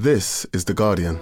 This is The Guardian.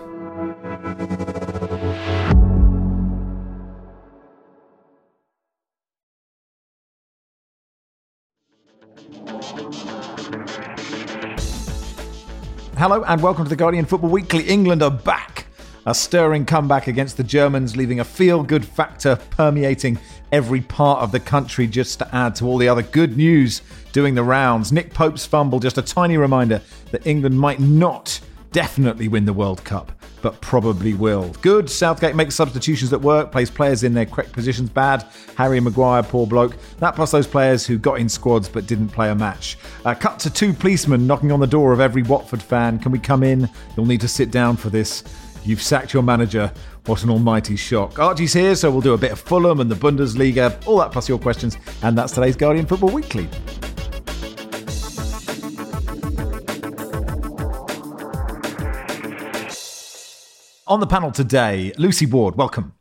Hello and welcome to the Guardian Football Weekly. England are back. A stirring comeback against the Germans, leaving a feel good factor permeating every part of the country, just to add to all the other good news doing the rounds. Nick Pope's fumble, just a tiny reminder that England might not definitely win the World Cup, but probably will. Good. Southgate makes substitutions that work, plays players in their correct positions. Bad. Harry Maguire, poor bloke. That plus those players who got in squads but didn't play a match. Uh, cut to two policemen knocking on the door of every Watford fan. Can we come in? You'll need to sit down for this. You've sacked your manager. What an almighty shock. Archie's here, so we'll do a bit of Fulham and the Bundesliga, all that plus your questions. And that's today's Guardian Football Weekly. On the panel today, Lucy Ward, welcome.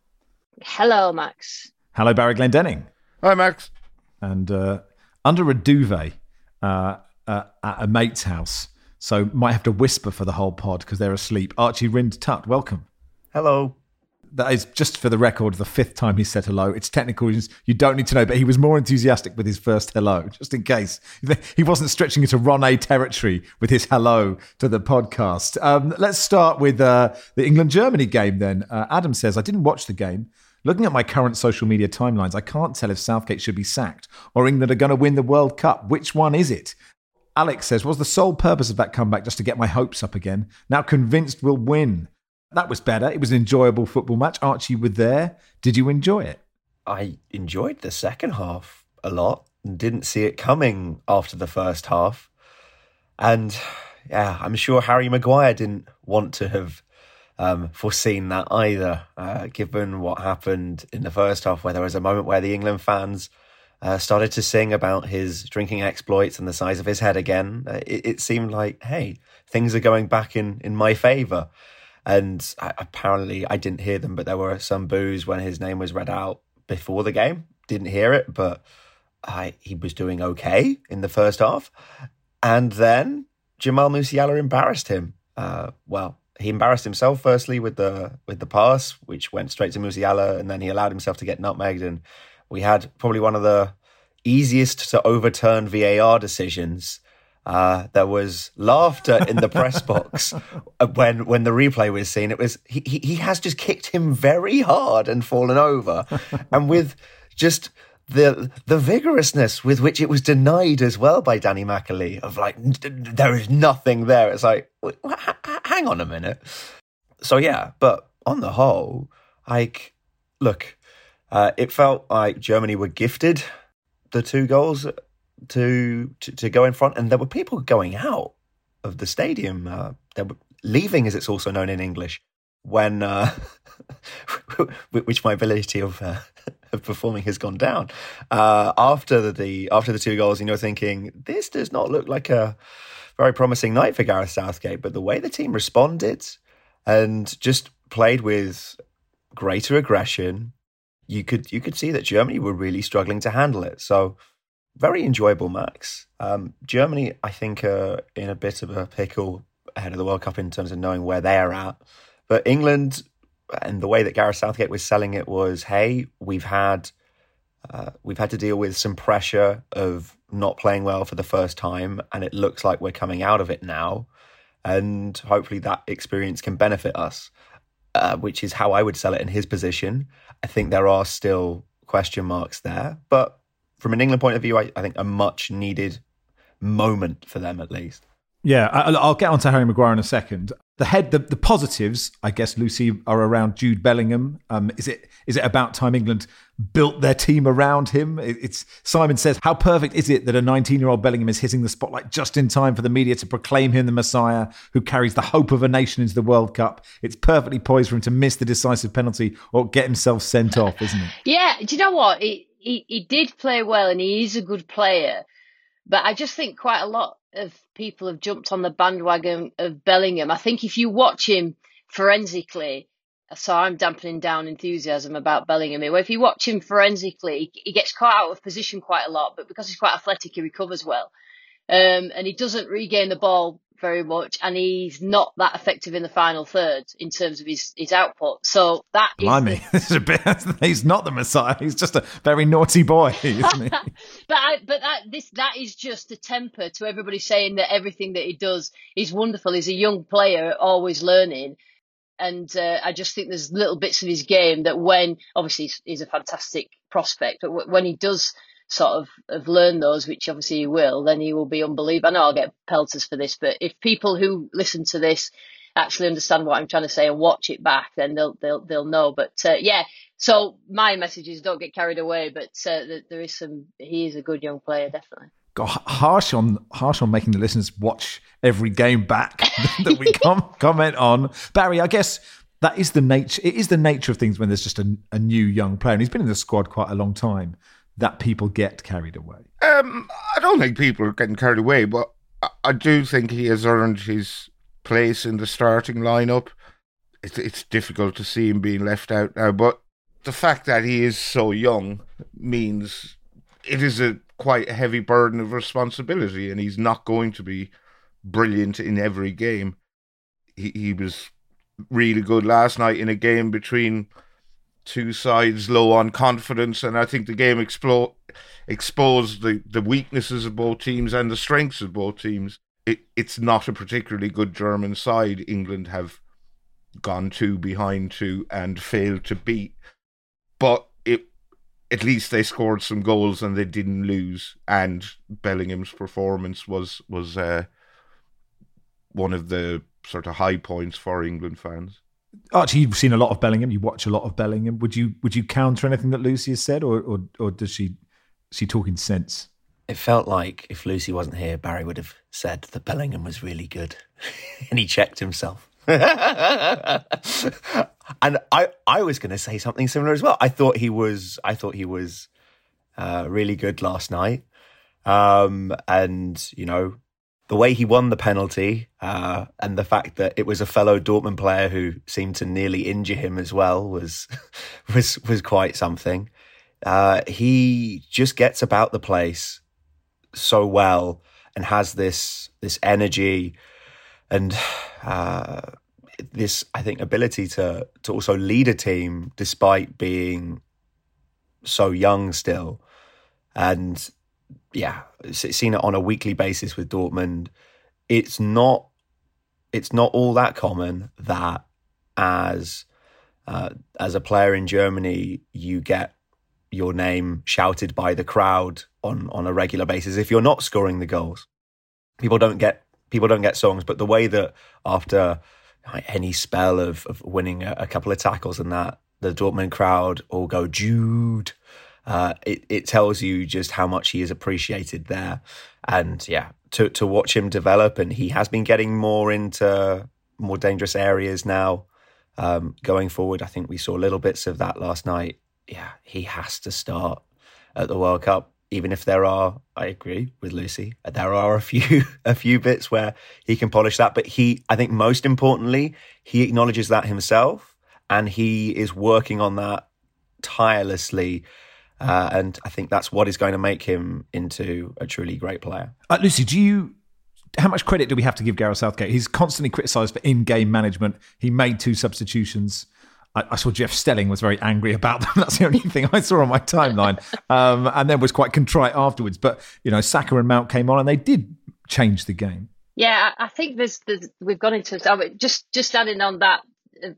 Hello, Max. Hello, Barry Glendenning. Hi, Max. And uh, under a duvet uh, uh, at a mate's house, so might have to whisper for the whole pod because they're asleep. Archie Rhind-Tutt, welcome. Hello. That is just for the record the fifth time he said hello. It's technical reasons you don't need to know, but he was more enthusiastic with his first hello, just in case. He wasn't stretching into Ron A territory with his hello to the podcast. Um, let's start with uh, the England Germany game then. Uh, Adam says, I didn't watch the game. Looking at my current social media timelines, I can't tell if Southgate should be sacked or England are going to win the World Cup. Which one is it? Alex says, Was the sole purpose of that comeback just to get my hopes up again? Now convinced we'll win. That was better. It was an enjoyable football match. Archie, were there. Did you enjoy it? I enjoyed the second half a lot and didn't see it coming after the first half. And yeah, I'm sure Harry Maguire didn't want to have um, foreseen that either, uh, given what happened in the first half, where there was a moment where the England fans uh, started to sing about his drinking exploits and the size of his head again. Uh, it, it, seemed like, hey, things are going back in, in my favour. And I, apparently, I didn't hear them, but there were some boos when his name was read out before the game. Didn't hear it, but I, he was doing okay in the first half. And then Jamal Musiala embarrassed him. Uh, well, he embarrassed himself firstly with the with the pass, which went straight to Musiala, and then he allowed himself to get nutmegged. And we had probably one of the easiest to overturn VAR decisions uh, there was laughter in the press box when when the replay was seen. It was he, he has just kicked him very hard and fallen over, and with just the the vigorousness with which it was denied as well by Danny Makkelie of like there is nothing there. It's like hang on a minute. So yeah, but on the whole, like look, uh, it felt like Germany were gifted the two goals to, to, to go in front, and there were people going out of the stadium. Uh, they were leaving, as it's also known in English, when uh, which my ability of uh, of performing has gone down uh, after the after the two goals. You know, thinking this does not look like a very promising night for Gareth Southgate, but the way the team responded and just played with greater aggression, you could you could see that Germany were really struggling to handle it. So very enjoyable, Max. Um, Germany, I think, are in a bit of a pickle ahead of the World Cup in terms of knowing where they're at. But England and the way that Gareth Southgate was selling it was, hey, we've had uh, we've had to deal with some pressure of not playing well for the first time, and it looks like we're coming out of it now. And hopefully, that experience can benefit us, uh, which is how I would sell it in his position. I think there are still question marks there, but from an England point of view, I, I think a much needed moment for them at least. Yeah, I'll get on to Harry Maguire in a second. The head, the, the positives, I guess, Lucy, are around Jude Bellingham. Um, is it is it about time England built their team around him? It's Simon says, how perfect is it that a 19 year old Bellingham is hitting the spotlight just in time for the media to proclaim him the Messiah who carries the hope of a nation into the World Cup? It's perfectly poised for him to miss the decisive penalty or get himself sent off, isn't it? Yeah. Do you know what? It, he, did play well and he is a good player. But I just think quite a lot of people have jumped on the bandwagon of Bellingham. I think if you watch him forensically, so I'm dampening down enthusiasm about Bellingham. If you watch him forensically, he gets caught out of position quite a lot, but because he's quite athletic, he recovers well. Um, and he doesn't regain the ball very much, and he's not that effective in the final third in terms of his, his output. So that Blimey, the... this is a bit. He's not the Messiah. He's just a very naughty boy, isn't he? but I, but that this that is just a temper to everybody saying that everything that he does is wonderful. He's a young player, always learning. And uh, I just think there's little bits of his game that when obviously he's, he's a fantastic prospect, but when he does sort of have learned those, which obviously he will, then he will be unbelievable. I know I'll get pelters for this, but if people who listen to this actually understand what I'm trying to say and watch it back, then they'll they'll they'll know. But uh, yeah, so my message is don't get carried away. But uh, there is some. He is a good young player, definitely. God, harsh on harsh on making the listeners watch every game back that we com- comment on. Barry, I guess that is the nature. It is the nature of things when there's just a, a new young player, and he's been in the squad quite a long time that people get carried away? Um, I don't think people are getting carried away, but I, do think he has earned his place in the starting lineup. It's, it's difficult to see him being left out now, but the fact that he is so young means it is a quite heavy burden of responsibility, and he's not going to be brilliant in every game. He he was really good last night in a game between two sides low on confidence, and I think the game explo- exposed the, the weaknesses of both teams and the strengths of both teams. It, it's not a particularly good German side. England have gone two behind two and failed to beat, but it at least they scored some goals and they didn't lose. And Bellingham's performance was was uh, one of the sort of high points for England fans. Archie, you've seen a lot of Bellingham. You watch a lot of Bellingham. Would you would you counter anything that Lucy has said, or or, or does she she talking sense? It felt like if Lucy wasn't here, Barry would have said that Bellingham was really good, and he checked himself. and I I was going to say something similar as well. I thought he was I thought he was uh, really good last night, um, and you know the way he won the penalty uh, and the fact that it was a fellow Dortmund player who seemed to nearly injure him as well was was was quite something. Uh, he just gets about the place so well and has this this energy and uh, this I think ability to to also lead a team despite being so young still and yeah, seen it on a weekly basis with Dortmund. It's not it's not all that common that as uh, as a player in Germany you get your name shouted by the crowd on on a regular basis if you're not scoring the goals. People don't get people don't get songs, but the way that after any spell of, of winning a, a couple of tackles and that the Dortmund crowd all go Jude uh, it, it tells you just how much he is appreciated there. And yeah, to, to watch him develop, and he has been getting more into more dangerous areas now um, going forward. I think we saw little bits of that last night. Yeah, he has to start at the World Cup, even if there are. I agree with Lucy. There are a few a few bits where he can polish that, but he, I think, most importantly, he acknowledges that himself, and he is working on that tirelessly uh, and I think that's what is going to make him into a truly great player. Uh, Lucy, do you? How much credit do we have to give Gareth Southgate? He's constantly criticised for in-game management. He made two substitutions. I, I, saw Jeff Stelling was very angry about them. That's the only thing I saw on my timeline, um, and then was quite contrite afterwards. But you know, Saka and Mount came on, and they did change the game. Yeah, I think there's, there's we've gone into just just adding on that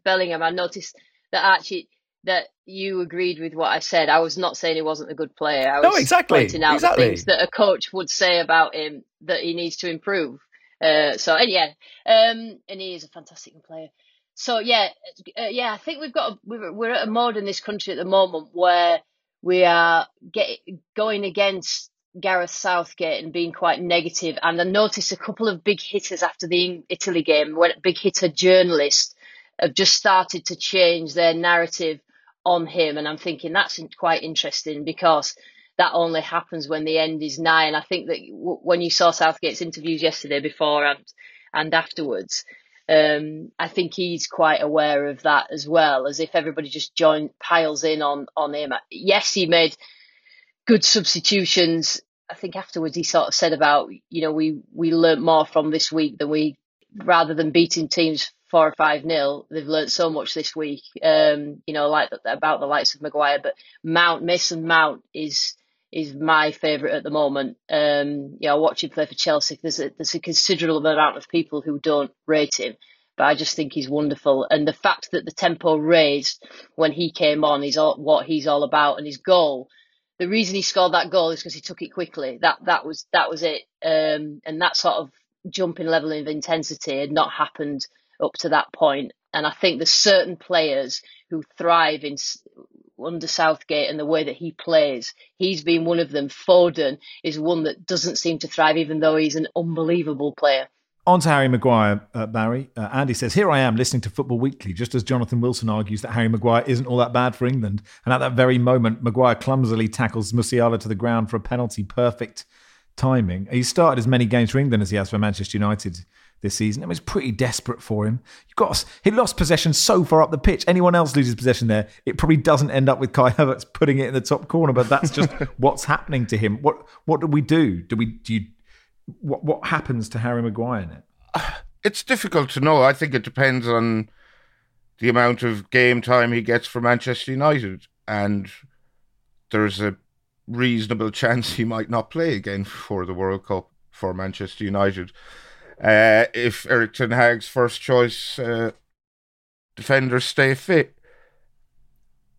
Bellingham. I noticed that actually that you agreed with what I said. I was not saying he wasn't a good player. I was no, exactly. pointing out exactly. things that a coach would say about him that he needs to improve. Uh, so and yeah, um, and he is a fantastic player. So yeah, uh, yeah, I think we've got a, we're, we're at a mode in this country at the moment where we are get, going against Gareth Southgate and being quite negative. And I noticed a couple of big hitters after the Italy game, when big hitter journalists have just started to change their narrative on him. And I'm thinking that's quite interesting because that only happens when the end is nigh. And I think that when you saw Southgate's interviews yesterday before and, and afterwards, um, I think he's quite aware of that as well, as if everybody just join piles in on, on him. Yes, he made good substitutions I think afterwards he sort of said about you know we we learnt more from this week than we rather than beating teams four or five nil. They've learnt so much this week. Um, you know, like about the likes of Maguire, but Mount Mason Mount is is my favourite at the moment. Um, you know, watching play for Chelsea, there's a, there's a considerable amount of people who don't rate him, but I just think he's wonderful. And the fact that the tempo raised when he came on is all, what he's all about, and his goal. The reason he scored that goal is because he took it quickly. That that was that was it. Um, and that sort of jumping level of intensity had not happened up to that point. And I think there's certain players who thrive in under Southgate and the way that he plays. He's been one of them. Foden is one that doesn't seem to thrive, even though he's an unbelievable player. On to Harry Maguire, uh, Barry. Uh, Andy says, Here I am listening to Football Weekly, just as Jonathan Wilson argues that Harry Maguire isn't all that bad for England. And at that very moment, Maguire clumsily tackles Musiala to the ground for a penalty. Perfect timing. He started as many games for England as he has for Manchester United this season. It was pretty desperate for him. You got he lost possession so far up the pitch. Anyone else loses possession there, it probably doesn't end up with Kai Havertz putting it in the top corner. But that's just what's happening to him. What what do we do? Do we do you what what happens to Harry Maguire in it? It's difficult to know. I think it depends on the amount of game time he gets for Manchester United, and there's a reasonable chance he might not play again for the World Cup for Manchester United. Uh, if Erik Ten Hag's first choice uh, defenders stay fit,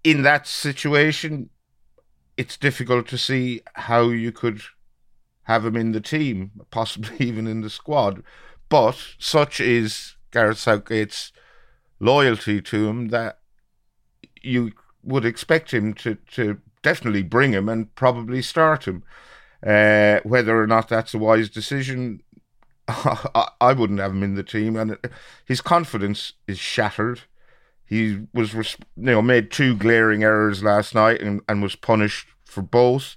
in that situation, it's difficult to see how you could have him in the team, possibly even in the squad. But such is Gareth Southgate's loyalty to him that you would expect him to, to definitely bring him and probably start him. Uh, whether or not that's a wise decision, I, wouldn't have him in the team, and his confidence is shattered. He was, you know, made two glaring errors last night and, and was punished for both.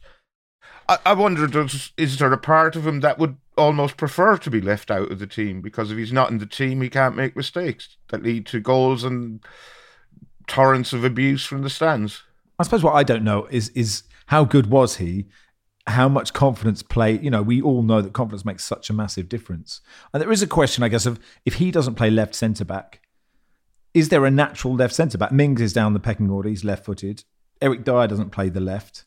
I, I wonder, does, is there a part of him that would almost prefer to be left out of the team because if he's not in the team, he can't make mistakes that lead to goals and torrents of abuse from the stands. I suppose what I don't know is is how good was he how much confidence play you know we all know that confidence makes such a massive difference. And there is a question i guess of if he doesn't play left centre back is there a natural left centre back? Mings is down the pecking order he's left footed eric Dier doesn't play the left.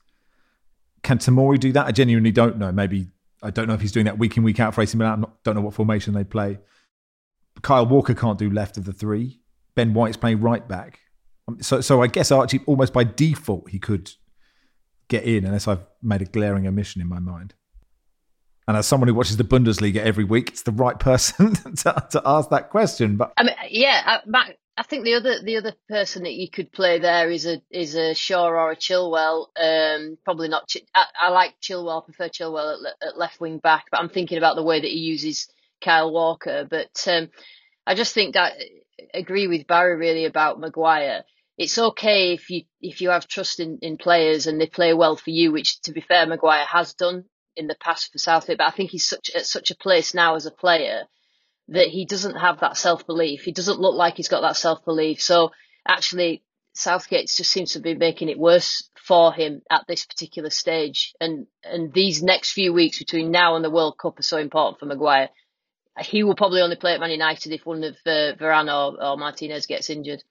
Can Tomori do that? I genuinely don't know. Maybe i don't know if he's doing that week in week out for AC Milan. I don't know what formation they play. Kyle walker can't do left of the three. Ben white's playing right back. Um, so so i guess archie almost by default he could get in unless I've made a glaring omission in my mind. And as someone who watches the Bundesliga every week, it's the right person to, to ask that question. But I mean, yeah, I, I think the other the other person that you could play there is a is a Shaw or a Chilwell. Um, probably not. I, I, like Chilwell. I prefer Chilwell at, at, left wing back, but I'm thinking about the way that he uses Kyle Walker. But um, I just think that I agree with Barry really about Maguire it's okay if you if you have trust in, in players and they play well for you, which to be fair, Maguire has done in the past for Southgate. But I think he's such at such a place now as a player that he doesn't have that self belief. He doesn't look like he's got that self belief. So actually, Southgate just seems to be making it worse for him at this particular stage. And and these next few weeks between now and the World Cup are so important for Maguire. He will probably only play at Man United if one of uh, Varane or, or Martinez gets injured.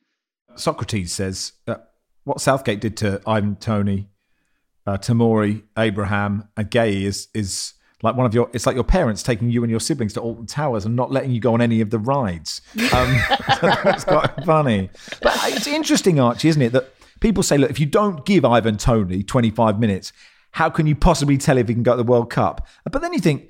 Socrates says that what Southgate did to Ivan Toney, uh, Tomori, Abraham, and Guéhi is is like one of your. It's like your parents taking you and your siblings to Alton Towers and not letting you go on any of the rides. Um, that's quite funny. But it's interesting, Archie, isn't it? That people say, look, if you don't give Ivan Toney 25 minutes, how can you possibly tell if he can go to the World Cup? But then you think,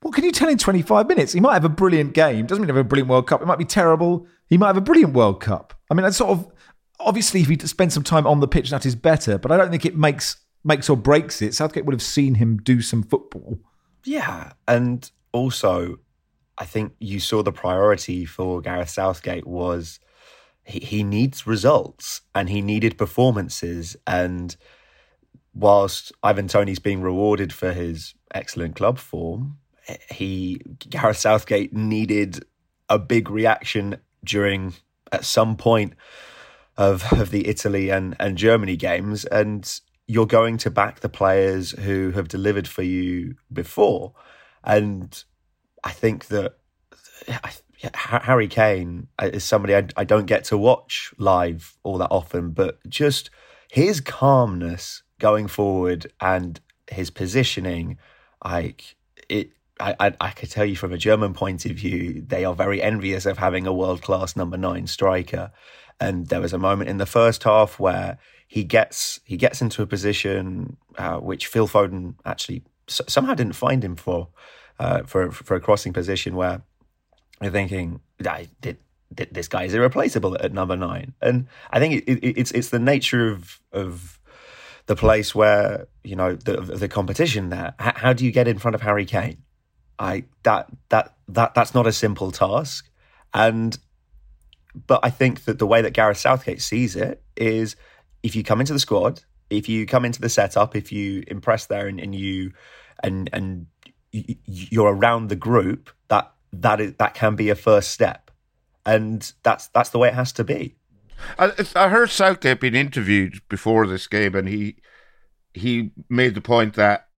what can you tell in 25 minutes? He might have a brilliant game. Doesn't mean have a brilliant World Cup. It might be terrible. He might have a brilliant World Cup. I mean, that's sort of obviously if he spends some time on the pitch, that is better. But I don't think it makes makes or breaks it. Southgate would have seen him do some football. Yeah, and also, I think you saw the priority for Gareth Southgate was he, he needs results and he needed performances. And whilst Ivan Toney's being rewarded for his excellent club form, he Gareth Southgate needed a big reaction during at some point of of the Italy and and Germany games, and you're going to back the players who have delivered for you before. And I think that Harry Kane is somebody I, I don't get to watch live all that often, but just his calmness going forward and his positioning, like it. I, I, I could tell you from a German point of view, they are very envious of having a world class number nine striker. And there was a moment in the first half where he gets he gets into a position uh, which Phil Foden actually somehow didn't find him for uh, for for a crossing position where you're thinking, I did, this guy is irreplaceable at number nine, and I think it, it, it's it's the nature of of the place where you know the the competition there. How do you get in front of Harry Kane? I that that that that's not a simple task, and but I think that the way that Gareth Southgate sees it is if you come into the squad, if you come into the setup, if you impress there and, and you and and you're around the group, that that is that can be a first step, and that's that's the way it has to be. I, I heard Southgate being interviewed before this game, and he he made the point that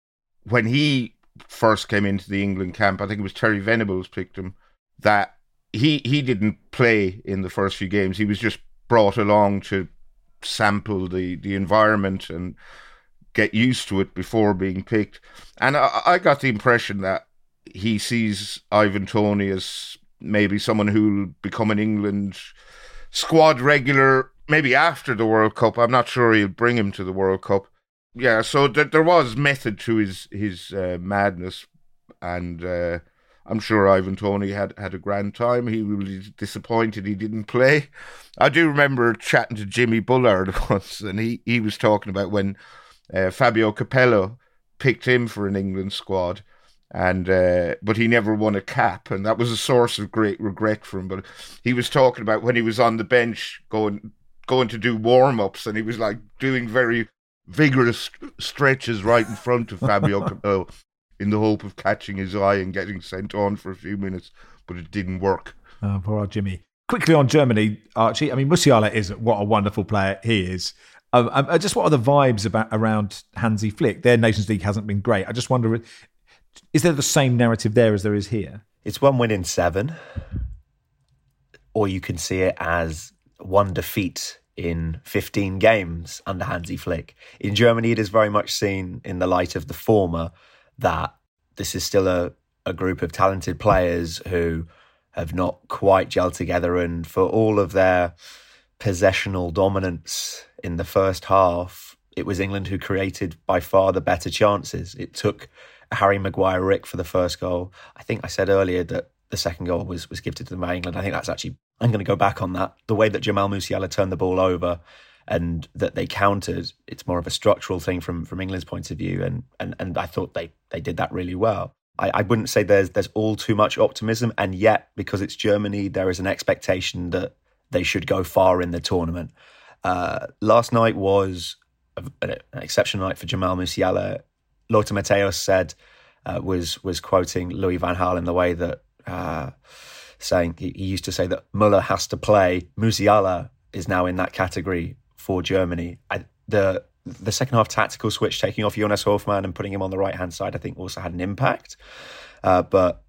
when he first came into the England camp, I think it was Terry Venables picked him. That he he didn't play in the first few games. He was just brought along to sample the the environment and get used to it before being picked. And I, I got the impression that he sees Ivan Toney as maybe someone who'll become an England squad regular maybe after the World Cup. I'm not sure he'll bring him to the World Cup. Yeah, so th- there was method to his his uh, madness, and uh, I'm sure Ivan Toney had had a grand time. He was disappointed he didn't play. I do remember chatting to Jimmy Bullard once, and he, he was talking about when uh, Fabio Capello picked him for an England squad and uh, but he never won a cap, and that was a source of great regret for him. But he was talking about when he was on the bench going going to do warm ups, and he was like doing very vigorous stretches right in front of Fabio Capello in the hope of catching his eye and getting sent on for a few minutes, but it didn't work. Oh, poor old Jimmy. Quickly on Germany, Archie. I mean, Musiala is what a wonderful player he is. Um, um, just what are the vibes about around Hansi Flick? Their Nations League hasn't been great. I just wonder is there the same narrative there as there is here? It's one win in seven, or you can see it as one defeat in 15 games under Hansi Flick. In Germany, it is very much seen in the light of the former that this is still a, a group of talented players who have not quite gelled together. And for all of their possessional dominance in the first half, it was England who created by far the better chances. It took Harry Maguire Rick for the first goal. I think I said earlier that the second goal was was gifted to them by England. I think that's actually I'm going to go back on that. The way that Jamal Musiala turned the ball over and that they countered, it's more of a structural thing from from England's point of view, and and and I thought they they did that really well. I, I wouldn't say there's there's all too much optimism, and yet because it's Germany, there is an expectation that they should go far in the tournament. Uh, last night was an exceptional night for Jamal Musiala. Lothar Matthäus said uh, was was quoting Louis van Gaal in the way that uh, saying he, he, used to say that Muller has to play. Musiala is now in that category for Germany. I, the the second half tactical switch, taking off Jonas Hofmann and putting him on the right hand side, I think also had an impact. Uh, but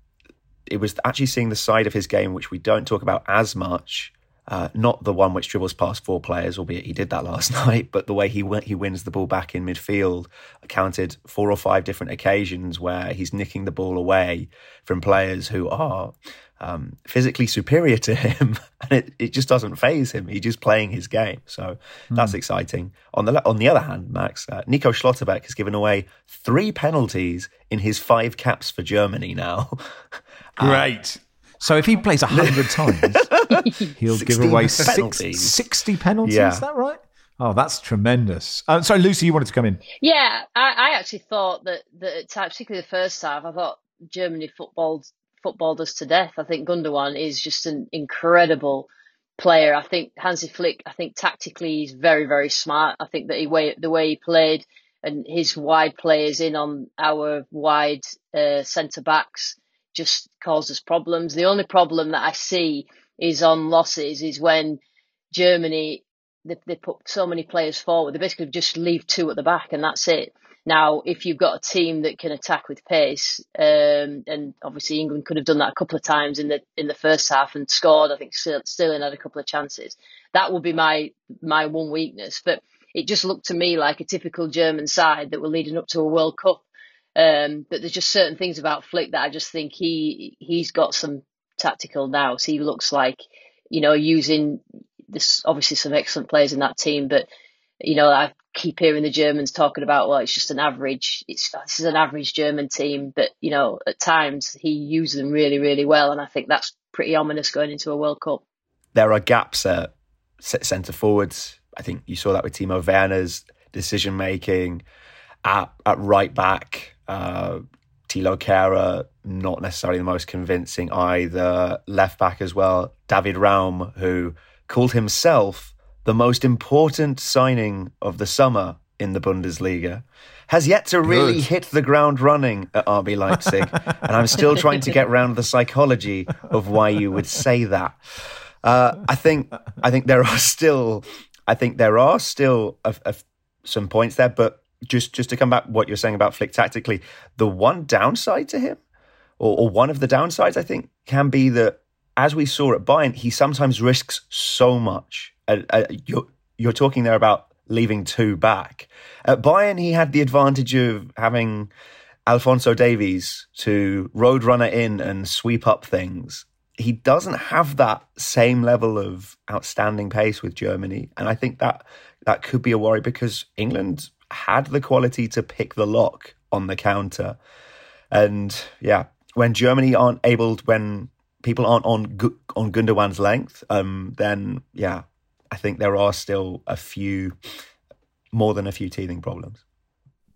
it was actually seeing the side of his game which we don't talk about as much uh, not the one which dribbles past four players, albeit he did that last night, but the way he he wins the ball back in midfield. I counted four or five different occasions where he's nicking the ball away from players who are um, physically superior to him, and it, it just doesn't faze him. He's just playing his game, so mm. that's exciting. On the on the other hand, Max uh, Nico Schlotterbeck has given away three penalties in his five caps for Germany now. Great. So if he plays 100 times, he'll give away penalties. 60 penalties. Yeah. Is that right? Oh, that's tremendous. Uh, sorry, Lucy, you wanted to come in. Yeah, I, I actually thought that, that particularly the first half, I thought Germany footballed, footballed us to death. I think Gundogan is just an incredible player. I think Hansi Flick, I think tactically he's very, very smart. I think that he way, the way he played and his wide players in on our wide uh, centre backs just causes problems. The only problem that I see is on losses is when Germany they, they put so many players forward. They basically just leave two at the back, and that's it. Now, if you've got a team that can attack with pace, um, and obviously England could have done that a couple of times in the in the first half and scored. I think Sterling had a couple of chances. That would be my my one weakness. But it just looked to me like a typical German side that were leading up to a World Cup. Um, but there's just certain things about Flick that I just think he he's got some tactical now. So he looks like you know using this obviously some excellent players in that team, but you know I keep hearing the Germans talking about, well, it's just an average. It's this is an average German team, but you know, at times he uses them really, really well, and I think that's pretty ominous going into a World Cup. There are gaps at centre forwards. I think you saw that with Timo Werner's decision making at at right back. Uh, Thilo Kehrer, not necessarily the most convincing either. Left back as well, David Raum, who called himself the most important signing of the summer in the Bundesliga, has yet to really Good. hit the ground running at RB Leipzig. and I'm still trying to get around the psychology of why you would say that. Uh, I think I think there are still I think there are still a, a, some points there, but just just to come back what you're saying about Flick tactically, the one downside to him, or, or one of the downsides, I think, can be that as we saw at Bayern, he sometimes risks so much uh, uh, you're, you're talking there about leaving two back. At Bayern, he had the advantage of having Alphonso Davies to roadrunner in and sweep up things. He doesn't have that same level of outstanding pace with Germany, and I think that that could be a worry because England had the quality to pick the lock on the counter. And yeah, when Germany aren't able, when people aren't on on Gundogan's length, um, then yeah, I think there are still a few, more than a few teething problems.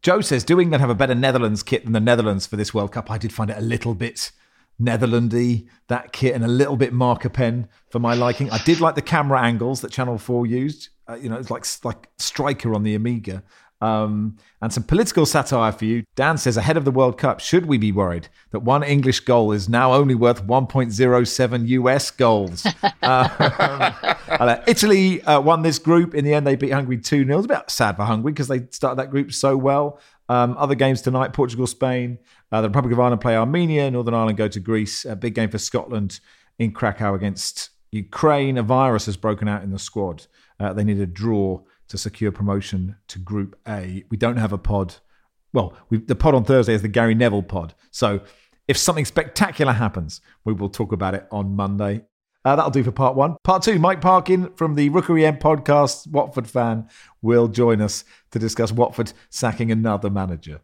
Joe says, do England have a better Netherlands kit than the Netherlands for this World Cup? I did find it a little bit Netherlandy, that kit, and a little bit marker pen for my liking. I did like the camera angles that Channel 4 used. Uh, you know, it's like, like Striker on the Amiga. Um, and some political satire for you. Dan says, ahead of the World Cup, should we be worried that one English goal is now only worth 1.07 US goals? uh, Italy uh, won this group. In the end, they beat Hungary 2 0. It's a bit sad for Hungary because they started that group so well. Um, other games tonight Portugal, Spain, uh, the Republic of Ireland play Armenia, Northern Ireland go to Greece. A big game for Scotland in Krakow against Ukraine. A virus has broken out in the squad. Uh, they need a draw to secure promotion to Group A. We don't have a pod. Well, the pod on Thursday is the Gary Neville pod. So if something spectacular happens, we will talk about it on Monday. Uh, that'll do for part one. Part two, Mike Parkin from the Rookery End podcast, Watford fan, will join us to discuss Watford sacking another manager.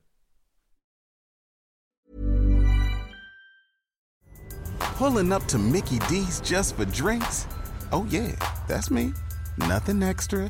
Pulling up to Mickey D's just for drinks? Oh, yeah, that's me. Nothing extra,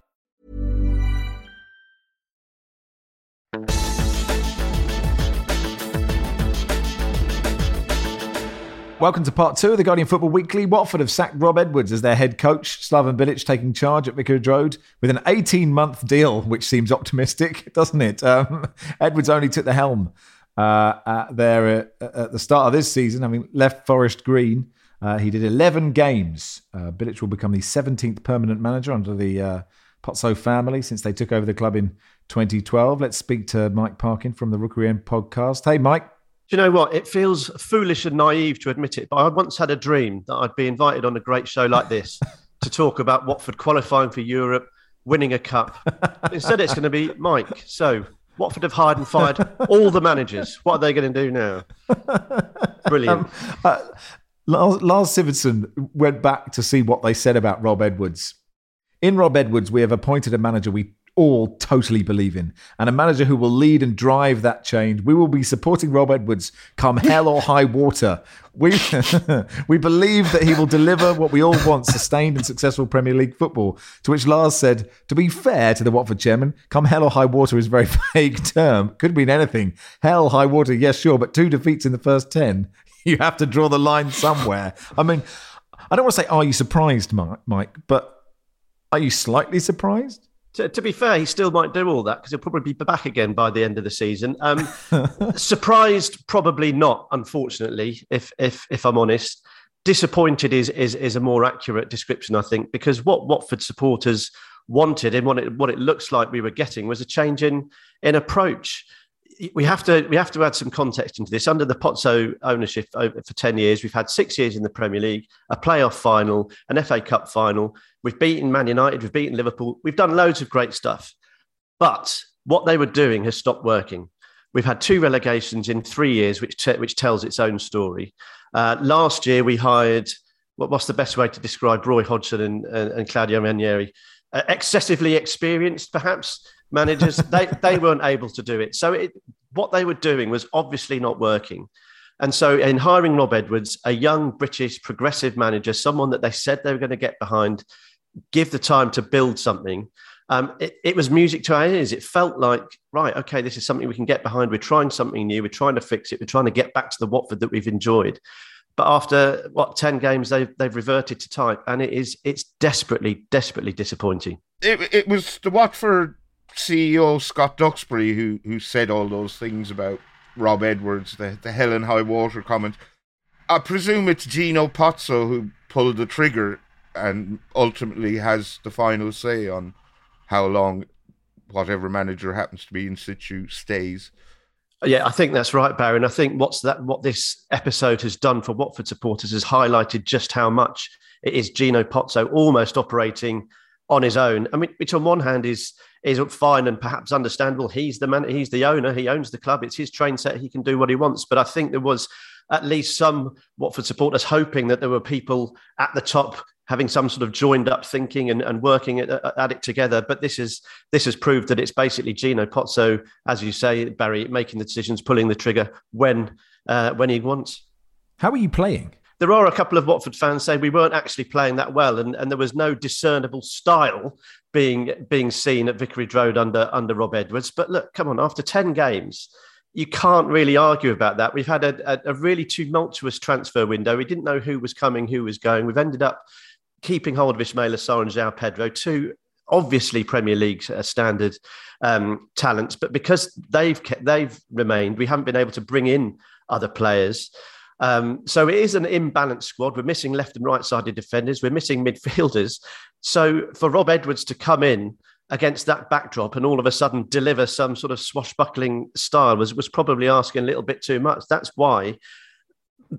Welcome to part two of the Guardian Football Weekly. Watford have sacked Rob Edwards as their head coach. Slaven Bilic taking charge at Vicarage Road with an 18 month deal, which seems optimistic, doesn't it? Um, Edwards only took the helm uh, there at, at, the start of this season, having left Forest Green. Uh, he did 11 games. Uh, Bilic will become the 17th permanent manager under the uh, Pozzo family since they took over the club in 2012. Let's speak to Mike Parkin from the Rookery End podcast. Hey, Mike. Do you know what? It feels foolish and naive to admit it, but I once had a dream that I'd be invited on a great show like this to talk about Watford qualifying for Europe, winning a cup. Instead, it's going to be Mike. So, Watford have hired and fired all the managers. What are they going to do now? Brilliant. Um, uh, Lars, Lars Sivertsen went back to see what they said about Rob Edwards. In Rob Edwards, we have appointed a manager we all totally believe in, and a manager who will lead and drive that change. We will be supporting Rob Edwards come hell or high water. We we believe that he will deliver what we all want: sustained and successful Premier League football. To which Lars said, "To be fair to the Watford chairman, come hell or high water is a very vague term. Could mean anything. Hell, high water, yes, sure, but two defeats in the first ten. You have to draw the line somewhere. I mean, I don't want to say, are you surprised, Mike? But are you slightly surprised? To, to, be fair, he still might do all that because he'll probably be back again by the end of the season. Um, surprised, probably not. Unfortunately, if if if I'm honest, disappointed is is is a more accurate description, I think, because what Watford supporters wanted and what it what it looks like we were getting was a change in in approach we have to we have to add some context into this. Under the Pozzo ownership for ten years, we've had six years in the Premier League, a playoff final, an FA Cup final. We've beaten Man United, we've beaten Liverpool, we've done loads of great stuff. But what they were doing has stopped working. We've had two relegations in three years, which which tells its own story. Uh, last year, we hired what, what's the best way to describe Roy Hodgson and, and, and Claudio Ranieri? Uh, excessively experienced, perhaps managers. they they weren't able to do it. So it, what they were doing was obviously not working. And so, in hiring Rob Edwards, a young British progressive manager, someone that they said they were going to get behind, give the time to build something, um, it, it, was music to our ears. It felt like, right, okay, this is something we can get behind. We're trying something new. We're trying to fix it. We're trying to get back to the Watford that we've enjoyed. But after what ten games, they've they've reverted to type, and it is it's desperately, desperately disappointing. It, it was the Watford CEO Scott Duxbury who who said all those things about Rob Edwards, the the hell and high water comment. I presume it's Gino Pozzo who pulled the trigger and ultimately has the final say on how long whatever manager happens to be in situ stays. Yeah, I think that's right, Barry. And I think what's that what this episode has done for Watford supporters has highlighted just how much it is Gino Pozzo almost operating on his own. I mean, which on one hand is is fine and perhaps understandable. He's the man, he's the owner, he owns the club, it's his train set, he can do what he wants. But I think there was at least some Watford supporters hoping that there were people at the top having some sort of joined up thinking and, and working at, at, it together. But this is this has proved that it's basically Gino Pozzo, as you say, Barry, making the decisions, pulling the trigger when uh, when he wants. How are you playing? There are a couple of Watford fans saying we weren't actually playing that well, and, and there was no discernible style being being seen at Vicarage Road under under Rob Edwards. But look, come on, after ten games, you can't really argue about that. We've had a, a, really tumultuous transfer window. We didn't know who was coming, who was going. We've ended up keeping hold of Ismaila Sarr and Pedro, two obviously Premier League uh, standard um, talents, but because they've kept, they've remained, we haven't been able to bring in other players. Um, so it is an imbalanced squad. We're missing left and right sided defenders. We're missing midfielders. So for Rob Edwards to come in against that backdrop and all of a sudden deliver some sort of swashbuckling style was, was probably asking a little bit too much. That's why,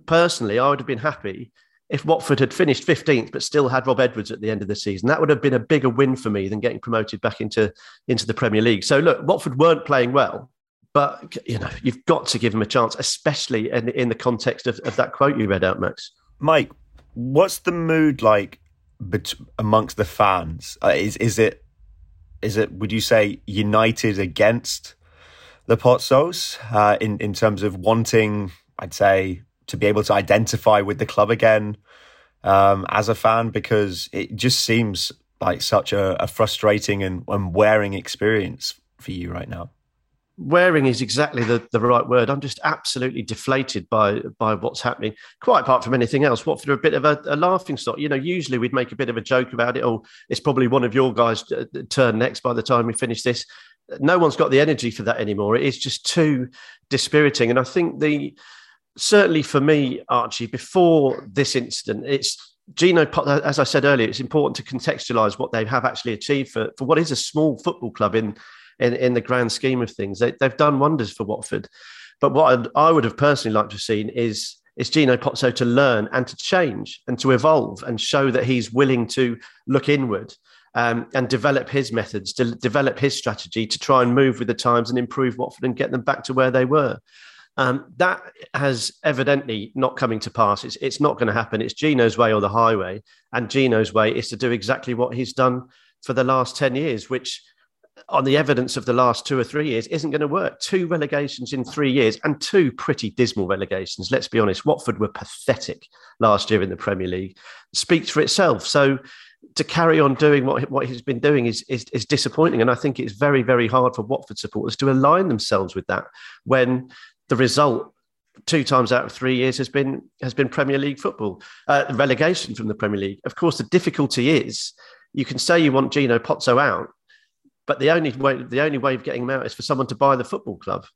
personally, I would have been happy if Watford had finished 15th but still had Rob Edwards at the end of the season. That would have been a bigger win for me than getting promoted back into, into the Premier League. So look, Watford weren't playing well. But you know, you've got to give him a chance, especially in, in the context of, of that quote you read out, Max. Mike, what's the mood like bet- amongst the fans? Uh, is is it is it would you say united against the Pozzos uh, in in terms of wanting, I'd say, to be able to identify with the club again um, as a fan because it just seems like such a, a frustrating and, and wearing experience for you right now wearing is exactly the, the right word. I'm just absolutely deflated by by what's happening. Quite apart from anything else, Watford are a bit of a, a laughing stock. You know, usually we'd make a bit of a joke about it. Oh, it's probably one of your guys' uh, turn next by the time we finish this. No one's got the energy for that anymore. It is just too dispiriting. And I think the certainly for me, Archie, before this incident, it's Gino, as I said earlier, it's important to contextualise what they have actually achieved for, for what is a small football club in in, in the grand scheme of things. They, have done wonders for Watford. But what I'd, I would have personally liked to have seen is is Gino Pozzo to learn and to change and to evolve and show that he's willing to look inward um, and develop his methods, to develop his strategy to try and move with the times and improve Watford and get them back to where they were. Um, that has evidently not coming to pass. It's, it's not going to happen. It's Gino's way or the highway. And Gino's way is to do exactly what he's done for the last 10 years, which on the evidence of the last two or three years isn't going to work. Two relegations in three years and two pretty dismal relegations. Let's be honest. Watford were pathetic last year in the Premier League. Speaks for itself. So to carry on doing what what he's been doing is, is, is disappointing, and I think it's very very hard for Watford supporters to align themselves with that when the result two times out of three years has been has been Premier League football uh, relegation from the Premier League. Of course, the difficulty is you can say you want Gino Pozzo out, but the only way the only way of getting them out is for someone to buy the football club.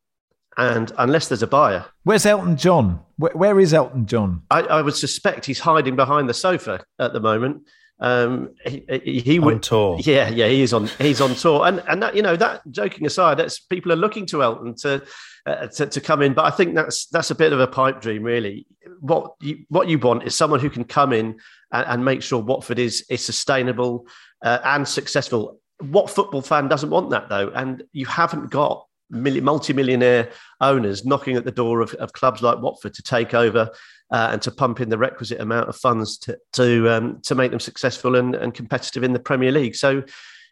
And unless there's a buyer, where's Elton John? where, where is Elton John? I, I would suspect he's hiding behind the sofa at the moment. Um, he, he, he on tour. Yeah, yeah, he is on. He's on tour, and and that you know that joking aside, that's people are looking to Elton to, uh, to to come in, but I think that's that's a bit of a pipe dream, really. What you what you want is someone who can come in and, and make sure Watford is is sustainable uh, and successful. What football fan doesn't want that though? And you haven't got multi-millionaire owners knocking at the door of, of clubs like Watford to take over uh, and to pump in the requisite amount of funds to to um, to make them successful and, and competitive in the Premier League. So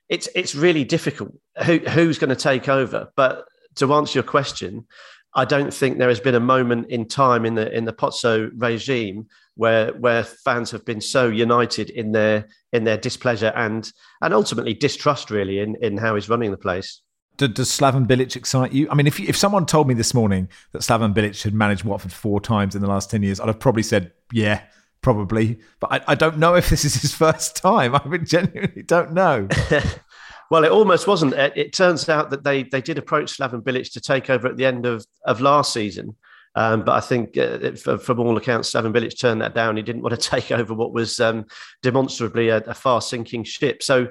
it's it's really difficult. Who, who's going to take over? But to answer your question, I don't think there has been a moment in time in the in the Pozzo regime where where fans have been so united in their in their displeasure and and ultimately distrust really in in how he's running the place does Slaven Bilic excite you? I mean, if if someone told me this morning that Slaven Bilic had managed Watford four times in the last ten years, I'd have probably said, yeah, probably. But I, I don't know if this is his first time. I mean, genuinely don't know. well, it almost wasn't. It, it, turns out that they they did approach Slaven Bilic to take over at the end of of last season. Um, but I think, uh, from all accounts, Slaven Bilic turned that down. He didn't want to take over what was um, demonstrably a, a far sinking ship. So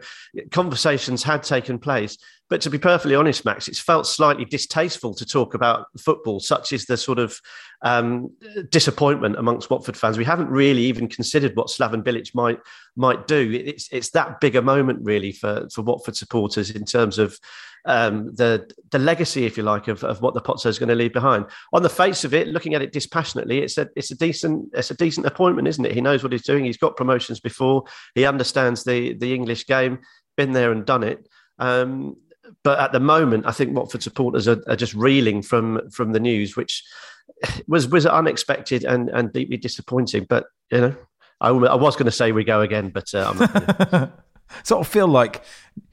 conversations had taken place. But to be perfectly honest, Max, it's felt slightly distasteful to talk about football. Such is the sort of um, disappointment amongst Watford fans. We haven't really even considered what Slaven Bilic might might do. It's it's that bigger moment really for for Watford supporters in terms of um, the the legacy, if you like, of, of what the Pozzo is going to leave behind. On the face of it, looking at it dispassionately, it's a it's a decent it's a decent appointment, isn't it? He knows what he's doing. He's got promotions before. He understands the the English game. Been there and done it. Um, but at the moment, I think Watford supporters are, are, just reeling from from the news, which was was unexpected and and deeply disappointing. But you know, I, I was going to say we go again, but uh, I'm not. sort of feel like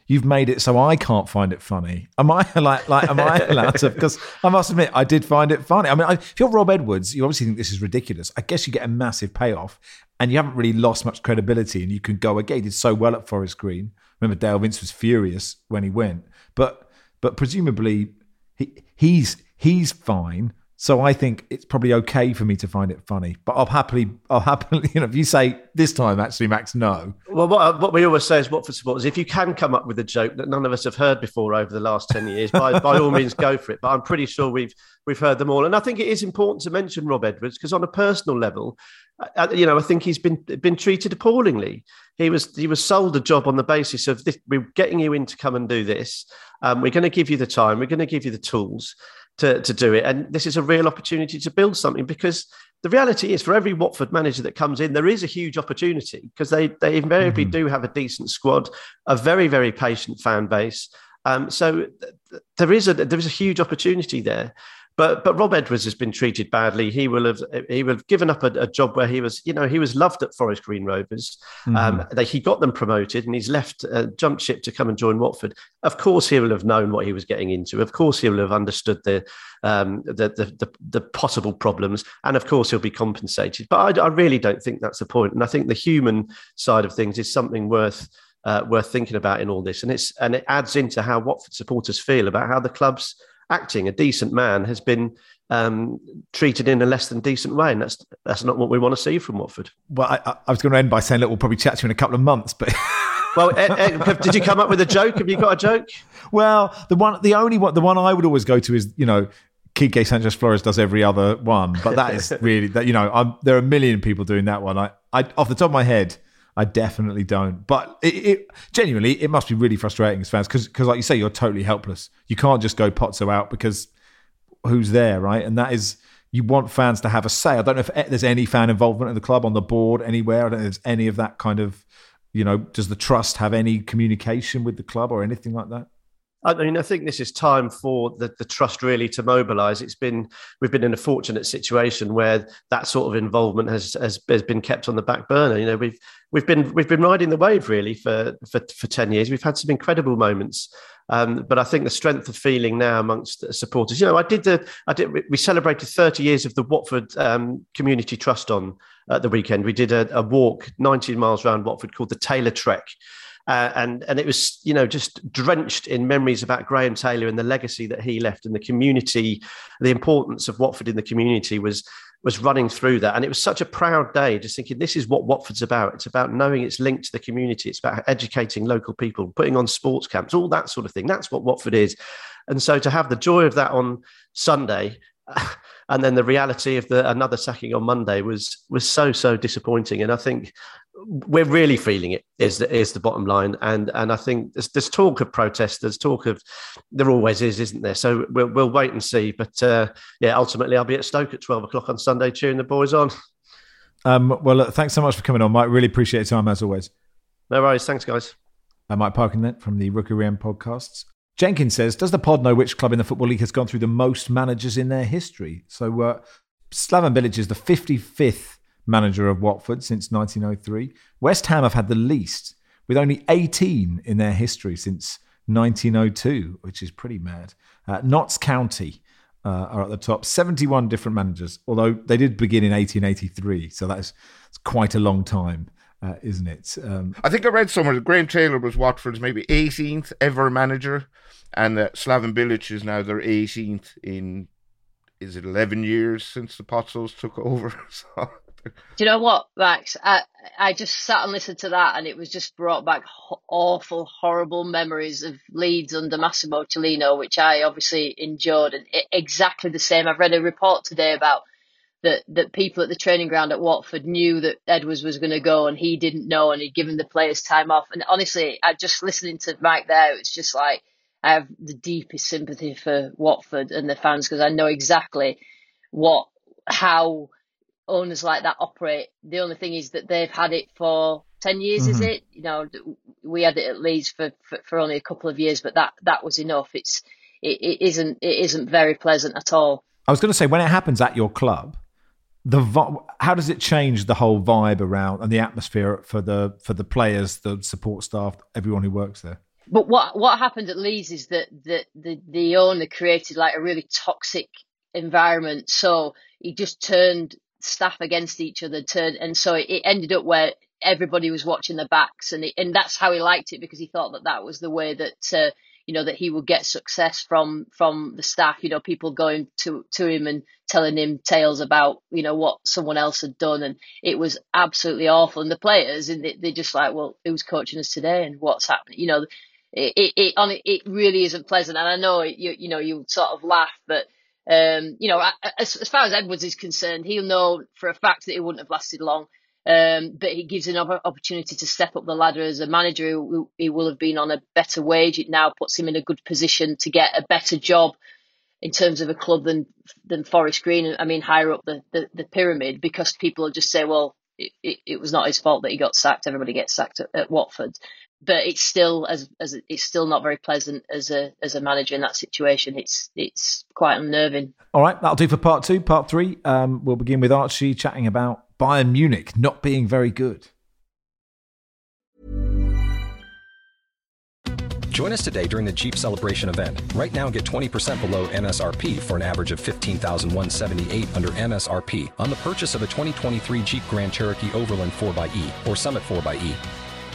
you've made it so I can't find it funny. Am I like like am I allowed to? Because I must admit I did find it funny. I mean, I, if you're Rob Edwards, you obviously think this is ridiculous. I guess you get a massive payoff, and you haven't really lost much credibility, and you can go again. He did so well at Forest Green. Remember, Dale Vince was furious when he went. But but presumably he he's he's fine. So I think it's probably okay for me to find it funny, but I'll happily, I'll happily, you know, if you say this time, actually, Max, no. Well, what, what we always say is, Watford supporters, if you can come up with a joke that none of us have heard before over the last ten years, by, by all means, go for it. But I'm pretty sure we've we've heard them all, and I think it is important to mention Rob Edwards because on a personal level, uh, you know, I think he's been been treated appallingly. He was he was sold a job on the basis of this, we're getting you in to come and do this. Um, we're going to give you the time. We're going to give you the tools to, to do it. And this is a real opportunity to build something because the reality is for every Watford manager that comes in, there is a huge opportunity because they, they invariably mm-hmm. do have a decent squad, a very, very patient fan base. Um, so th- there is a there is a huge opportunity there. But but Rob Edwards has been treated badly. He will have he will have given up a, a job where he was you know he was loved at Forest Green Rovers. Mm-hmm. Um, they, he got them promoted and he's left uh, jumped ship to come and join Watford. Of course he will have known what he was getting into. Of course he will have understood the um, the, the, the the possible problems, and of course he'll be compensated. But I, I really don't think that's the point. And I think the human side of things is something worth. Uh, worth thinking about in all this, and it's and it adds into how Watford supporters feel about how the club's acting, a decent man, has been um, treated in a less than decent way, and that's that's not what we want to see from Watford. Well, I, I was going to end by saying, that we'll probably chat to you in a couple of months, but. well, Ed, Ed, did you come up with a joke? Have you got a joke? Well, the one, the only one, the one I would always go to is, you know, Quique Sanchez Flores does every other one, but that is really that. You know, I'm, there are a million people doing that one. I, I, off the top of my head, I definitely don't. But it, it genuinely, it must be really frustrating as fans because, because like you say, you're totally helpless. You can't just go Pozzo out because who's there, right? And that is you want fans to have a say. I don't know if there's any fan involvement in the club on the board anywhere. I don't know if there's any of that kind of, you know, does the trust have any communication with the club or anything like that? I mean, I think this is time for the, the trust really to mobilise. It's been we've been in a fortunate situation where that sort of involvement has, has has been kept on the back burner. You know, we've we've been we've been riding the wave really for for, for ten years. We've had some incredible moments, um, but I think the strength of feeling now amongst supporters. You know, I did the I did we celebrated thirty years of the Watford um, Community Trust on at the weekend. We did a, a walk nineteen miles around Watford called the Taylor Trek. Uh, and and it was you know just drenched in memories about Graham Taylor and the legacy that he left and the community, the importance of Watford in the community was was running through that, and it was such a proud day. Just thinking, this is what Watford's about. It's about knowing it's linked to the community. It's about educating local people, putting on sports camps, all that sort of thing. That's what Watford is, and so to have the joy of that on Sunday. and then the reality of the another sacking on Monday was was so so disappointing. And I think we're really feeling it is the, is the bottom line. And and I think there's, there's talk of protest there's talk of there always is isn't there? So we'll, we'll wait and see. But uh, yeah ultimately I'll be at Stoke at 12 o'clock on Sunday cheering the boys on. Um, well thanks so much for coming on Mike. Really appreciate your time as always. No worries. Thanks guys. I'm Mike Parkinett from the Rookery End podcasts. Jenkins says does the pod know which club in the Football League has gone through the most managers in their history? So uh, Slaven Bilic is the 55th manager of Watford since 1903. West Ham have had the least, with only 18 in their history since 1902, which is pretty mad. Uh, Notts County uh, are at the top, 71 different managers, although they did begin in 1883, so that's quite a long time. Uh, isn't it? Um, I think I read somewhere that Graham Taylor was Watford's maybe 18th ever manager, and that Slaven Bilic is now their 18th in is it 11 years since the Pozzos took over? so do you know what, Max? I I just sat and listened to that, and it was just brought back ho- awful, horrible memories of Leeds under Massimo Cellino, which I obviously enjoyed, and it, exactly the same. I've read a report today about that that people at the training ground at Watford knew that Edwards was going to go, and he didn't know, and he'd given the players time off. And honestly, I just listening to Mike there, it's just like I have the deepest sympathy for Watford and the fans because I know exactly what how owners like that operate. The only thing is that they've had it for 10 years, mm-hmm. is it? You know, we had it at Leeds for, for, for, only a couple of years, but that, that was enough. It's, it, it isn't, it isn't very pleasant at all. I was going to say, when it happens at your club, the how does it change the whole vibe around and the atmosphere for the for the players, the support staff, everyone who works there? But what what happened at Leeds is that the the, the owner created like a really toxic environment. So he just turned staff against each other and so it ended up where everybody was watching their backs and it, and that's how he liked it because he thought that that was the way that uh, you know that he would get success from from the staff you know people going to to him and telling him tales about you know what someone else had done and it was absolutely awful. And the players and they, they're just like well who's coaching us today and what's happening? You know it it it, on it, it really isn't pleasant. And I know you you know you sort of laugh but um, you know, as, as far as Edwards is concerned, he'll know for a fact that he wouldn't have lasted long. Um, but he gives another opportunity to step up the ladder as a manager. He will have been on a better wage. It now puts him in a good position to get a better job in terms of a club than than Forest Green. I mean, higher up the, the, the pyramid because people will just say, well, it, it, it, was not his fault that he got sacked. Everybody gets sacked at, at Watford but it's still as as it's still not very pleasant as a as a manager in that situation. It's it's quite unnerving. All right, that'll do for part two. Part three, um, we'll begin with Archie chatting about Bayern Munich not being very good. Join us today during the Jeep Celebration event. Right now, get 20% below MSRP for an average of 15178 under MSRP on the purchase of a 2023 Jeep Grand Cherokee Overland 4xE or Summit 4xE.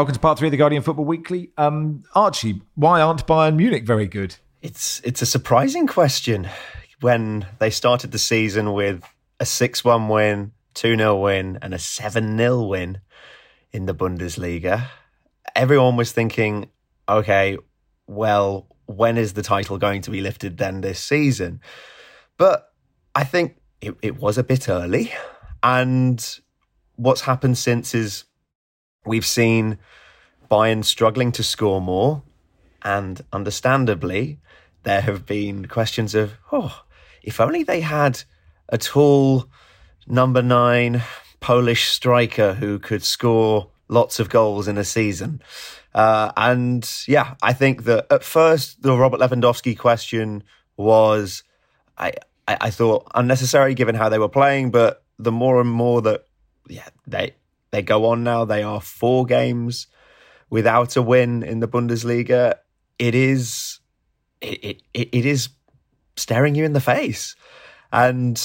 Welcome to part three of the Guardian Football Weekly. Um, Archie, why aren't Bayern Munich very good? It's it's a surprising question. When they started the season with a six-one win, two 0 win, and a seven 0 win in the Bundesliga, everyone was thinking, okay, well, when is the title going to be lifted then this season? But I think it, it was a bit early, and what's happened since is We've seen Bayern struggling to score more, and understandably, there have been questions of, oh, if only they had a tall number nine Polish striker who could score lots of goals in a season. Uh, and yeah, I think that at first the Robert Lewandowski question was, I, I, I thought unnecessary given how they were playing, but the more and more that yeah they they go on now. They are four games without a win in the Bundesliga. It is it, it, it is staring you in the face. And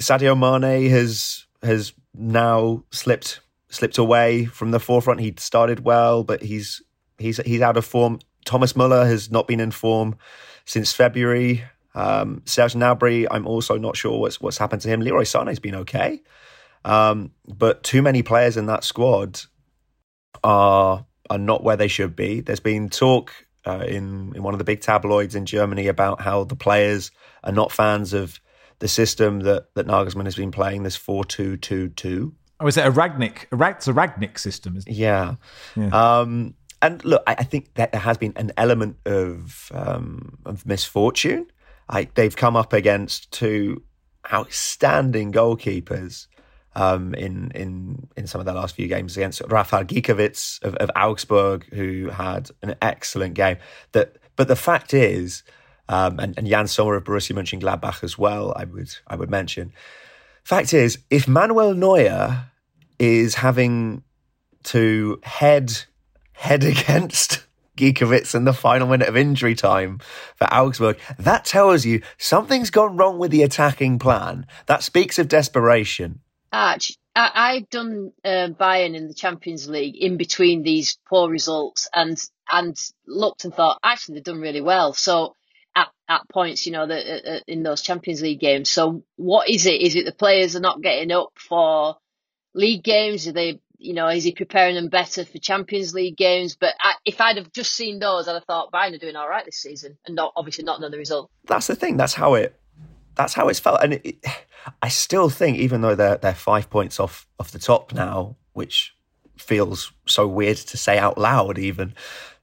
Sadio Mane has has now slipped slipped away from the forefront. He started well, but he's he's he's out of form. Thomas Muller has not been in form since February. Um, Serge Gnabry, I'm also not sure what's what's happened to him. Leroy Sané's been okay, um, but too many players in that squad are are not where they should be. There's been talk uh, in in one of the big tabloids in Germany about how the players are not fans of the system that that Nagelsmann has been playing. This four two two two. Oh, is it a Rangnick? It's a Rangnick system, isn't it? Yeah. yeah. Um, and look, I, I, think that there has been an element of um, of misfortune. I, they've come up against two outstanding goalkeepers um, in in in some of their last few games against Rafael Gikiewicz of, of Augsburg, who had an excellent game. That, but the fact is, um, and, and Yann Sommer of Borussia Mönchengladbach as well. I would I would mention. Fact is, if Manuel Neuer is having to head head against Gikiewicz in the final minute of injury time for Augsburg. That tells you something's gone wrong with the attacking plan. That speaks of desperation. Arch, I, have done uh, Bayern in the Champions League in between these poor results, and and looked and thought actually they've done really well. So at, at points, you know, that uh, uh, in those Champions League games. So what is it? Is it the players are not getting up for league games? Are they, you know, is he preparing them better for Champions League games? But I, if I'd have just seen those, I'd have thought Bayern are doing all right this season, and not obviously not another result. That's the thing. That's how it. That's how it's felt, and it, I still think, even though they're they're five points off off the top now, which feels so weird to say out loud, even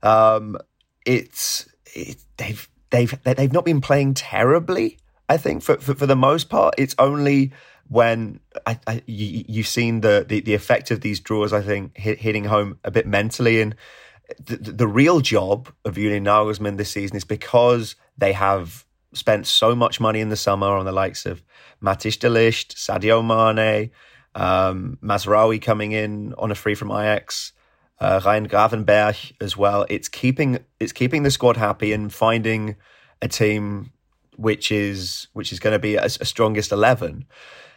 um, it's it, they've they've they've not been playing terribly. I think for for, for the most part, it's only when I, I, you, have seen the, the, the effect of these draws. I think hit, hitting home a bit mentally, and the, the real job of Julian Nagelsmann this season is because they have spent so much money in the summer on the likes of Matthijs de Ligt, Sadio Mane, um, Mazraoui coming in on a free from Ajax, uh, Ryan Gravenberch as well. It's keeping it's keeping the squad happy and finding a team which is which is going to be a, a strongest eleven.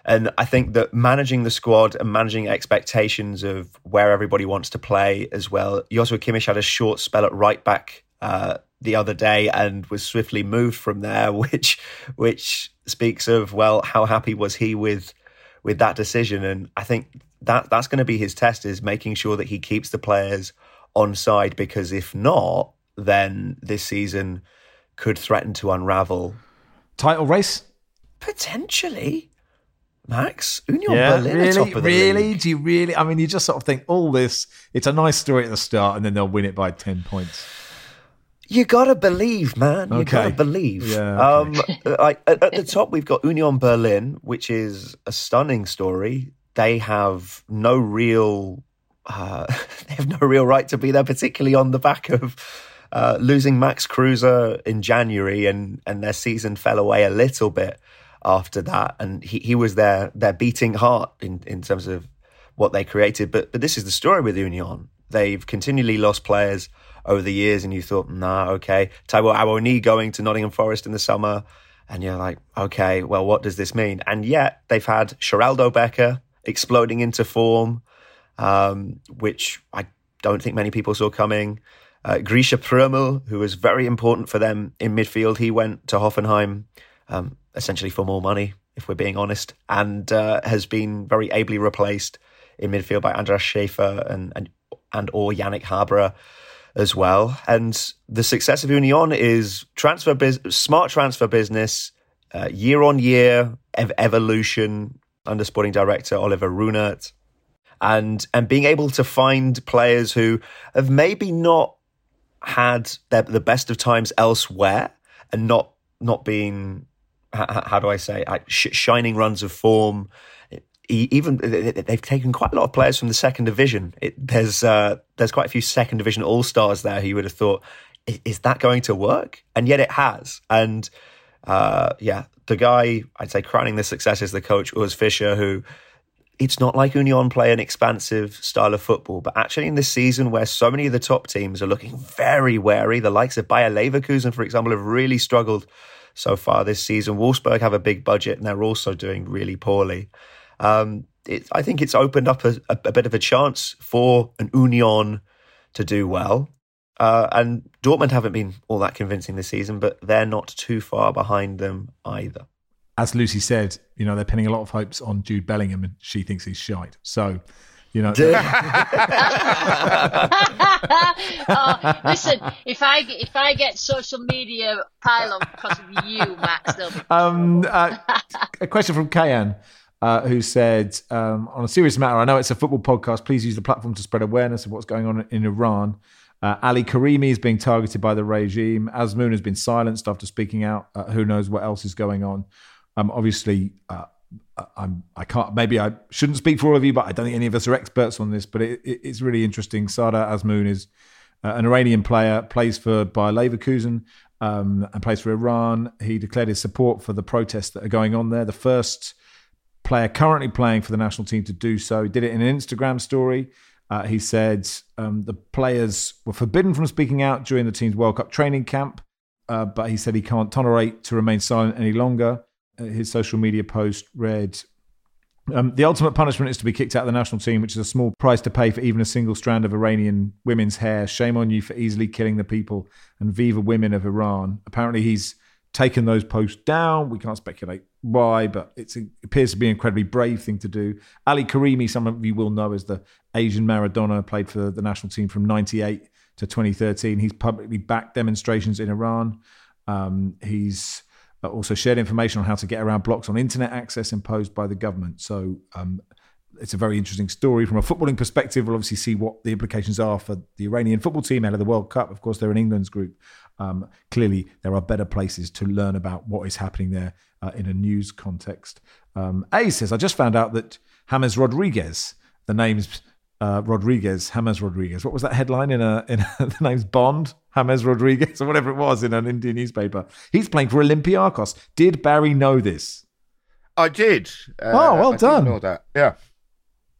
And I think that managing the squad and managing expectations of where everybody wants to play as well. Joshua Kimmich had a short spell at right back uh, the other day and was swiftly moved from there, which which speaks of well how happy was he with with that decision. And I think that that's going to be his test is making sure that he keeps the players on side because if not, then this season could threaten to unravel. Title race potentially. Max, Union yeah, Berlin really, really? League. Do you really? I mean, you just sort of think all this. It's a nice story at the start, and then they'll win it by ten points. You gotta believe, man. You Okay. gotta believe. Yeah, Um, I, at, at the top, we've got Union Berlin, which is a stunning story. They have no real, uh, they have no real right to be there, particularly on the back of uh, losing Max Kruse in January, and and their season fell away a little bit after that. And he, he was their their beating heart in in terms of what they created. But but this is the story with Union. They've continually lost players over the years, and you thought, nah, okay. Taiwo Awoniyi going to Nottingham Forest in the summer, and you're like, okay, well, what does this mean? And yet they've had Sheraldo Becker exploding into form, um, which I don't think many people saw coming. Uh, Grischa Prömel, who was very important for them in midfield, he went to Hoffenheim um, essentially for more money, if we're being honest, and uh, has been very ably replaced in midfield by András Schäfer and and, and or Janik Haberer as well. And the success of Union is transfer bus- smart transfer business, year on year ev- evolution under sporting director Oliver Ruhnert, and and being able to find players who have maybe not had their, the best of times elsewhere and not not been h- h- how do I say sh- shining runs of form. Even they've taken quite a lot of players from the second division. It, there's uh, there's quite a few second division all stars there who you would have thought is that going to work, and yet it has. And uh, yeah, the guy I'd say crowning the success is the coach Urs Fischer, who it's not like Union play an expansive style of football, but actually in this season where so many of the top teams are looking very wary, the likes of Bayer Leverkusen, for example, have really struggled so far this season. Wolfsburg have a big budget and they're also doing really poorly. Um, it, I think it's opened up a, a, a bit of a chance for an Union to do well. Uh, and Dortmund haven't been all that convincing this season, but they're not too far behind them either. As Lucy said, you know, they're pinning a lot of hopes on Jude Bellingham and she thinks he's shite. So, you know, oh, listen, if I get- if I get social media pile on because of you, Max, they'll be Um, uh, a question from Kayan, uh, who said, um, on a serious matter, I know it's a football podcast. Please use the platform to spread awareness of what's going on in Iran. Uh, Ali Karimi is being targeted by the regime. Azmoun has been silenced after speaking out. Uh, who knows what else is going on? Um, obviously, uh, I'm, I can't. Maybe I shouldn't speak for all of you, but I don't think any of us are experts on this. But it, it, it's really interesting. Sardar Azmoun is uh, an Iranian player, plays for Bayer Leverkusen um, and plays for Iran. He declared his support for the protests that are going on there. The first player currently playing for the national team to do so. He did it in an Instagram story. Uh, he said um, the players were forbidden from speaking out during the team's World Cup training camp, uh, but he said he can't tolerate to remain silent any longer. Uh, his social media post read, um, the ultimate punishment is to be kicked out of the national team, which is a small price to pay for even a single strand of Iranian women's hair. Shame on you for easily killing the people and viva women of Iran. Apparently, he's taken those posts down. We can't speculate why, but it appears to be an incredibly brave thing to do. Ali Karimi, some of you will know as the Asian Maradona, played for the national team from 98 to 2013. He's publicly backed demonstrations in Iran. Um, he's uh, also shared information on how to get around blocks on internet access imposed by the government. So um, it's a very interesting story from a footballing perspective. We'll obviously see what the implications are for the Iranian football team out of the World Cup. Of course, they're in England's group. Um, clearly, there are better places to learn about what is happening there uh, in a news context. Um, A says, I just found out that James Rodriguez, the name's uh, Rodriguez, James Rodriguez. What was that headline in a in a, the name's Bond, James Rodriguez, or whatever it was in an Indian newspaper? He's playing for Olympiacos. Did Barry know this? I did. Uh, Oh, well I done. Know that? Yeah.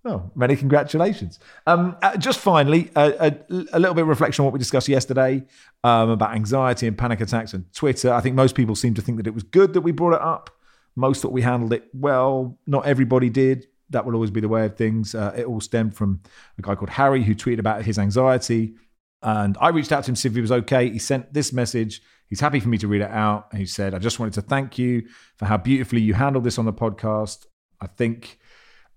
Oh, many congratulations. Um, uh, just finally, uh, a, a little bit of reflection on what we discussed yesterday um, about anxiety and panic attacks and Twitter. I think most people seem to think that it was good that we brought it up. Most thought we handled it well. Not everybody did. That will always be the way of things. Uh, it all stemmed from a guy called Harry who tweeted about his anxiety. And I reached out to him to see if he was okay. He sent this message. He's happy for me to read it out. He said, I just wanted to thank you for how beautifully you handled this on the podcast. I think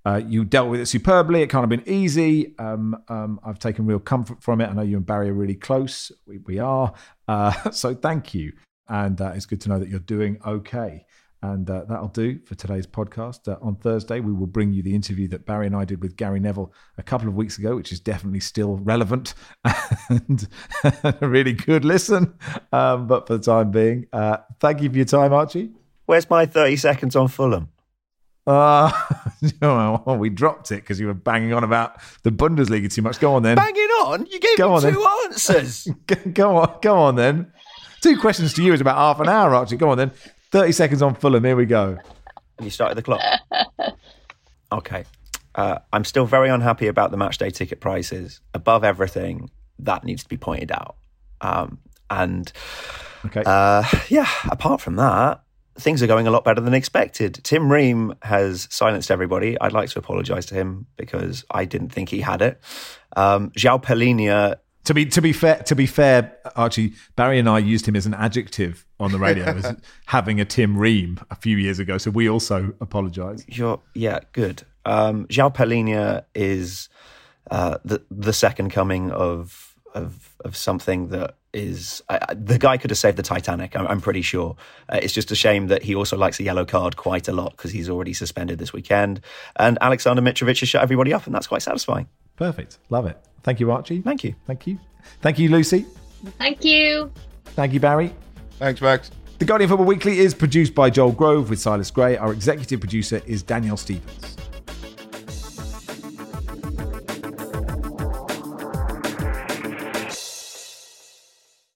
uh, you dealt with it superbly. It can't have been easy. Um, um, I've taken real comfort from it. I know you and Barry are really close. We, we are. Uh, so thank you. And uh, it's good to know that you're doing okay. And uh, that'll do for today's podcast. Uh, on Thursday, we will bring you the interview that Barry and I did with Gary Neville a couple of weeks ago, which is definitely still relevant and a really good listen. Um, but for the time being, uh, thank you for your time, Archie. Where's my 30 seconds on Fulham? Uh, we dropped it because you were banging on about the Bundesliga too much. Go on then. Banging on? You gave Go me on, two then. answers. go on, go on then. Two questions to you is about half an hour, Archie. Go on then. 30 seconds on Fulham. Here we go. you started the clock. Okay. Uh, I'm still very unhappy about the match day ticket prices. Above everything, that needs to be pointed out. Um, and Okay. uh, yeah, apart from that, things are going a lot better than expected. Tim Ream has silenced everybody. I'd like to apologise to him because I didn't think he had it. Um, João Palhinha To be to be fair, to be fair, Archie Barry and I used him as an adjective on the radio as having a Tim Ream a few years ago. So we also apologise. Yeah, good. Um, João Palhinha is uh, the the second coming of of of something that is I, I- the guy could have saved the Titanic. I'm, I'm pretty sure. Uh, it's just a shame that he also likes a yellow card quite a lot because he's already suspended this weekend. And Alexander Mitrovic has shut everybody up, and that's quite satisfying. Perfect. Love it. Thank you, Archie. Thank you. Thank you. Thank you, Lucy. Thank you. Thank you, Barry. Thanks, Max. The Guardian Football Weekly is produced by Joel Grove with Silas Gray. Our executive producer is Daniel Stevens.